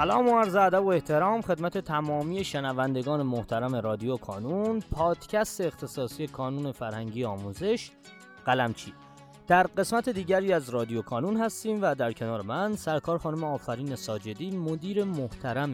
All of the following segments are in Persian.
سلام و عرض ادب و احترام خدمت تمامی شنوندگان محترم رادیو کانون پادکست اختصاصی کانون فرهنگی آموزش قلمچی. در قسمت دیگری از رادیو کانون هستیم و در کنار من سرکار خانم آفرین ساجدی مدیر محترم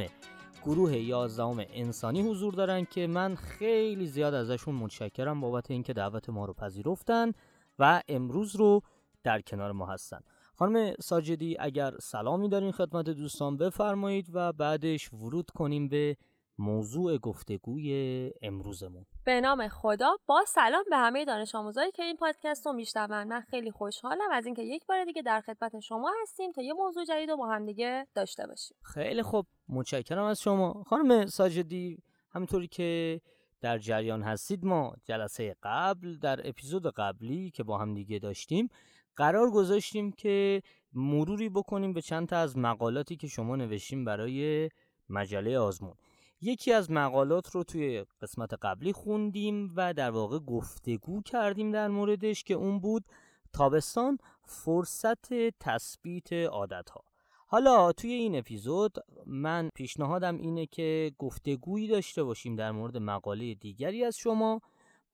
گروه 11 انسانی حضور دارن که من خیلی زیاد ازشون متشکرم بابت اینکه دعوت ما رو پذیرفتن و امروز رو در کنار ما هستن. خانم ساجدی اگر سلامی دارین خدمت دوستان بفرمایید و بعدش ورود کنیم به موضوع گفتگوی امروزمون. به نام خدا با سلام به همه دانش آموزایی که این پادکست رو میشنون. من خیلی خوشحالم از اینکه یک بار دیگه در خدمت شما هستیم تا یه موضوع جدید رو با هم دیگه داشته باشیم. خیلی خوب متشکرم از شما. خانم ساجدی همینطوری که در جریان هستید ما جلسه قبل در اپیزود قبلی که با هم دیگه داشتیم قرار گذاشتیم که مروری بکنیم به چند تا از مقالاتی که شما نوشتیم برای مجله آزمون. یکی از مقالات رو توی قسمت قبلی خوندیم و در واقع گفتگو کردیم در موردش که اون بود تابستان فرصت تثبیت عادت ها حالا توی این اپیزود من پیشنهادم اینه که گفتگویی داشته باشیم در مورد مقاله دیگری از شما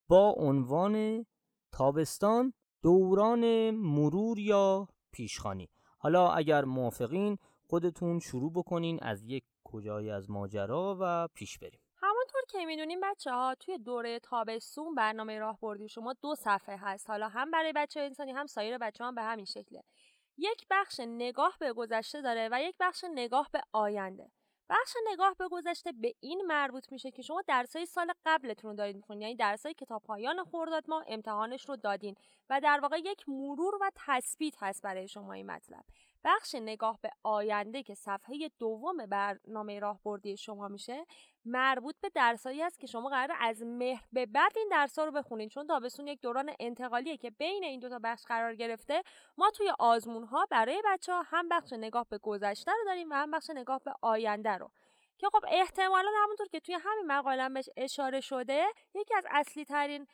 با عنوان تابستان دوران مرور یا پیشخانی. حالا اگر موافقین خودتون شروع بکنین از یک کجایی از ماجرا و پیش بریم. همونطور که می‌دونیم بچه ها توی دوره تابستون برنامه راهبردی شما دو صفحه هست. حالا هم برای بچه انسانی هم سایر بچه هم به همین شکله. یک بخش نگاه به گذشته داره و یک بخش نگاه به آینده. بخش نگاه به گذشته به این مربوط میشه که شما درسای سال قبلتون رو دارید می‌خونید. یعنی درسای کتاب پایان خرداد ما امتحانش رو دادین و در واقع یک مرور و تثبیت هست برای شما این مطلب. بخش نگاه به آینده که صفحه دوم برنامه راهبردی شما میشه مربوط به درسایی است که شما قرار از مهر به بعد این درسا رو بخونید چون تابستون یک دوران انتقالیه که بین این دوتا بخش قرار گرفته ما توی آزمون ها برای بچه ها هم بخش نگاه به گذشته رو داریم و هم بخش نگاه به آینده رو. که خب احتمالا همونطور که توی همین مقاله بهش اشاره شده یکی از اصلی ترین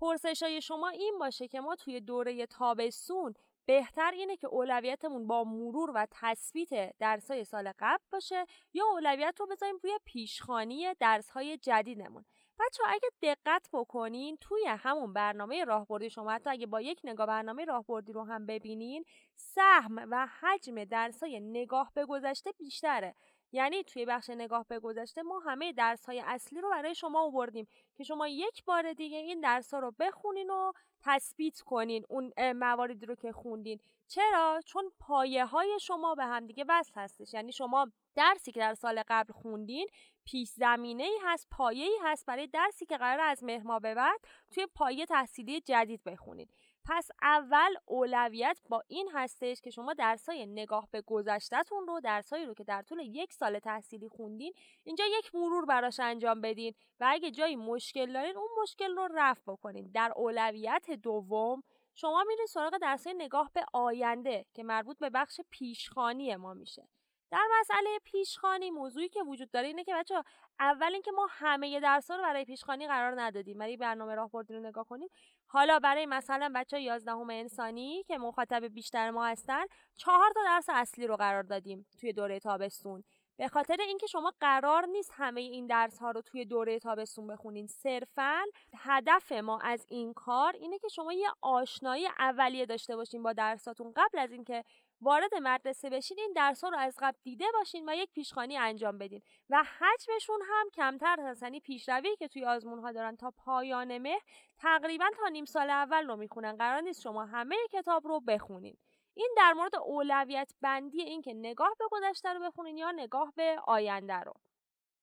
پرسش های شما این باشه که ما توی دوره تابستون بهتر اینه که اولویتمون با مرور و تثبیت درسای سال قبل باشه یا اولویت رو بذاریم روی پیشخانی درسهای جدیدمون. بچه اگه دقت بکنین توی همون برنامه راهبردی شما حتی اگه با یک نگاه برنامه راهبردی رو هم ببینین سهم و حجم درسای نگاه به گذشته بیشتره. یعنی توی بخش نگاه به گذشته ما همه درس های اصلی رو برای شما آوردیم که شما یک بار دیگه این درس ها رو بخونین و تثبیت کنین اون مواردی رو که خوندین. چرا؟ چون پایه های شما به هم دیگه وصل هستش. یعنی شما درسی که در سال قبل خوندین پیش زمینه ای هست پایه ای هست برای درسی که قرار از مهر به بعد توی پایه تحصیلی جدید بخونید پس اول اولویت با این هستش که شما درسای نگاه به گذشتهتون رو درسایی رو که در طول یک سال تحصیلی خوندین اینجا یک مرور براش انجام بدین و اگه جایی مشکل دارین اون مشکل رو رفع بکنین. در اولویت دوم شما میرین سراغ درسای نگاه به آینده که مربوط به بخش پیشخانی ما میشه. در مسئله پیشخانی موضوعی که وجود داره اینه که بچه اول اینکه ما همه درس رو برای پیشخانی قرار ندادیم. برای برنامه راهبردی رو نگاه کنیم حالا برای مثلا بچه 11 انسانی که مخاطب بیشتر ما هستن چهار تا درس اصلی رو قرار دادیم توی دوره تابستون. به خاطر اینکه شما قرار نیست همه این درس ها رو توی دوره تابستون بخونین. صرفا هدف ما از این کار اینه که شما یه آشنایی اولیه داشته باشین با درساتون. قبل از اینکه وارد مدرسه بشین این درس ها رو از قبل دیده باشین و یک پیشخانی انجام بدین و حجمشون هم کمتر هست. یعنی پیشروی که توی آزمون ها دارن تا پایان مه تقریبا تا نیم سال اول رو می‌خونن. قرار نیست شما همه کتاب رو بخونین. این در مورد اولویت بندی این که نگاه به گذشته رو بخونین یا نگاه به آینده رو.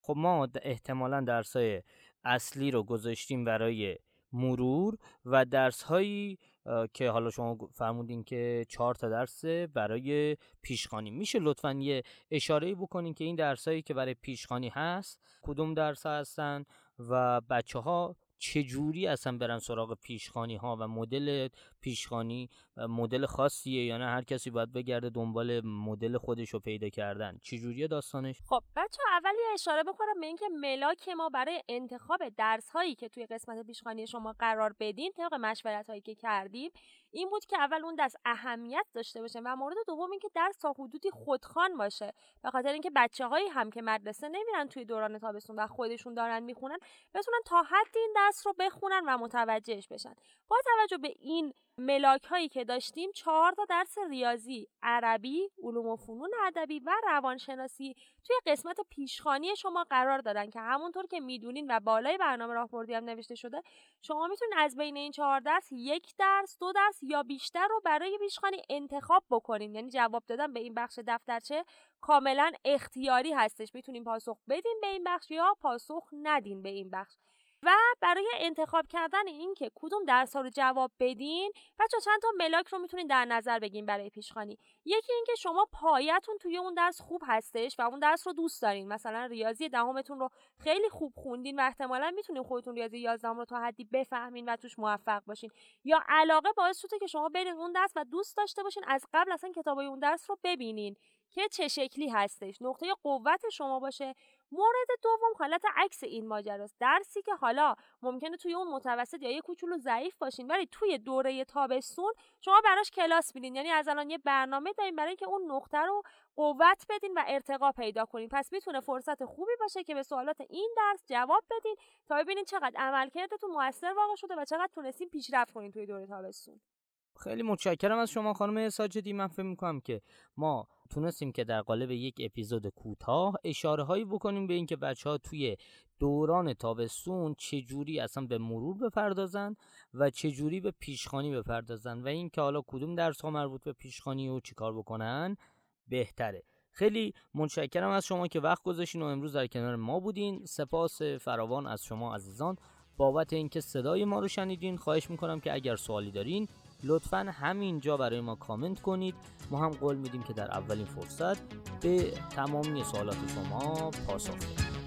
خب ما احتمالا درسای اصلی رو گذاشتیم برای مرور و درس هایی که حالا شما فرمودین که چهار تا درس برای پیشخانی میشه لطفا یه اشاره بکنین که این درس هایی که برای پیشخانی هست کدوم درس هستن و بچه ها چجوری اصلا برن سراغ پیشخانی ها و مدل پیشخانی مدل خاصیه؟ یا نه هر کسی باید بگرده دنبال مدل خودش رو پیدا کردن. چجوریه داستانش؟ خب بچه اول یه اشاره بکنم به اینکه ملاک ما برای انتخاب درس هایی که توی قسمت پیشخانی شما قرار بدیم طبق مشورت هایی که کردیم این بود که اول اون درس اهمیت داشته باشه و مورد دوم اینکه درس تا حدودی خودخوان باشه. به خاطر اینکه بچه هایی هم که مدرسه نمیرن توی دوران تابستون و خودشون دارن می‌خونن بتونن تا حد این درس رو بخونن و متوجهش بشن. با توجه به این ملاک هایی که داشتیم چهار تا درس ریاضی، عربی، علوم و فنون ادبی و روانشناسی توی قسمت پیشخانی شما قرار دادن که همونطور که می‌دونین و بالای برنامه راهبردی هم نوشته شده شما می‌تونید از بین این چهار درس یک درس، دو درس یا بیشتر رو برای پیشخانی انتخاب بکنین. یعنی جواب دادن به این بخش دفترچه کاملا اختیاری هستش. می‌تونین پاسخ بدین به این بخش یا پاسخ ندین به این بخش. و برای انتخاب کردن این که کدوم درس ها رو جواب بدین بچه چند تا ملاک رو می‌تونین در نظر بگین برای پیشخانی. یکی اینکه شما پایتون توی اون درس خوب هستش و اون درس رو دوست دارین. مثلا ریاضی دهمتون رو خیلی خوب خوندین و احتمالا می‌تونین خودتون ریاضی 11 رو تا حدی بفهمین و توش موفق باشین. یا علاقه باعث شده که شما برین اون درس و دوست داشته باشین از قبل اصلا کتابای اون درس رو ببینین. که چه شکلی هستش. نقطه قوت شما باشه. مورد دوم حالت عکس این ماجراست درسی که حالا ممکنه توی اون متوسط یا یه کوچولو ضعیف باشین ولی توی دوره تابستون شما براش کلاس میدین. یعنی از الان یه برنامه دارین برای اینکه اون نقطه رو قوت بدین و ارتقا پیدا کنین. پس می‌تونه فرصت خوبی باشه که به سوالات این درس جواب بدین تا ببینین چقدر عملکردتون موثر واقع شده و چقدر تونستین پیشرفت کنین توی دوره تابستون. خیلی متشکرم از شما خانم ساجدی. من فکر می‌کنم که ما تونستیم که در قالب یک اپیزود کوتاه اشاره هایی بکنیم به اینکه بچه ها توی دوران تابستون چجوری اصلا به مرور بپردازن و چجوری به پیشخانی بپردازن و اینکه حالا کدوم درس ها مربوط به پیشخانی و چیکار بکنن بهتره. خیلی متشکرم از شما که وقت گذاشتین و امروز در کنار ما بودین. سپاس فراوان از شما عزیزان. بابت اینکه صدای ما رو شنیدین خواهش می‌کنم که اگر سوالی دارین لطفا همینجا برای ما کامنت کنید. ما هم قول میدیم که در اولین فرصت به تمامی سوالات شما پاسخ بدیم.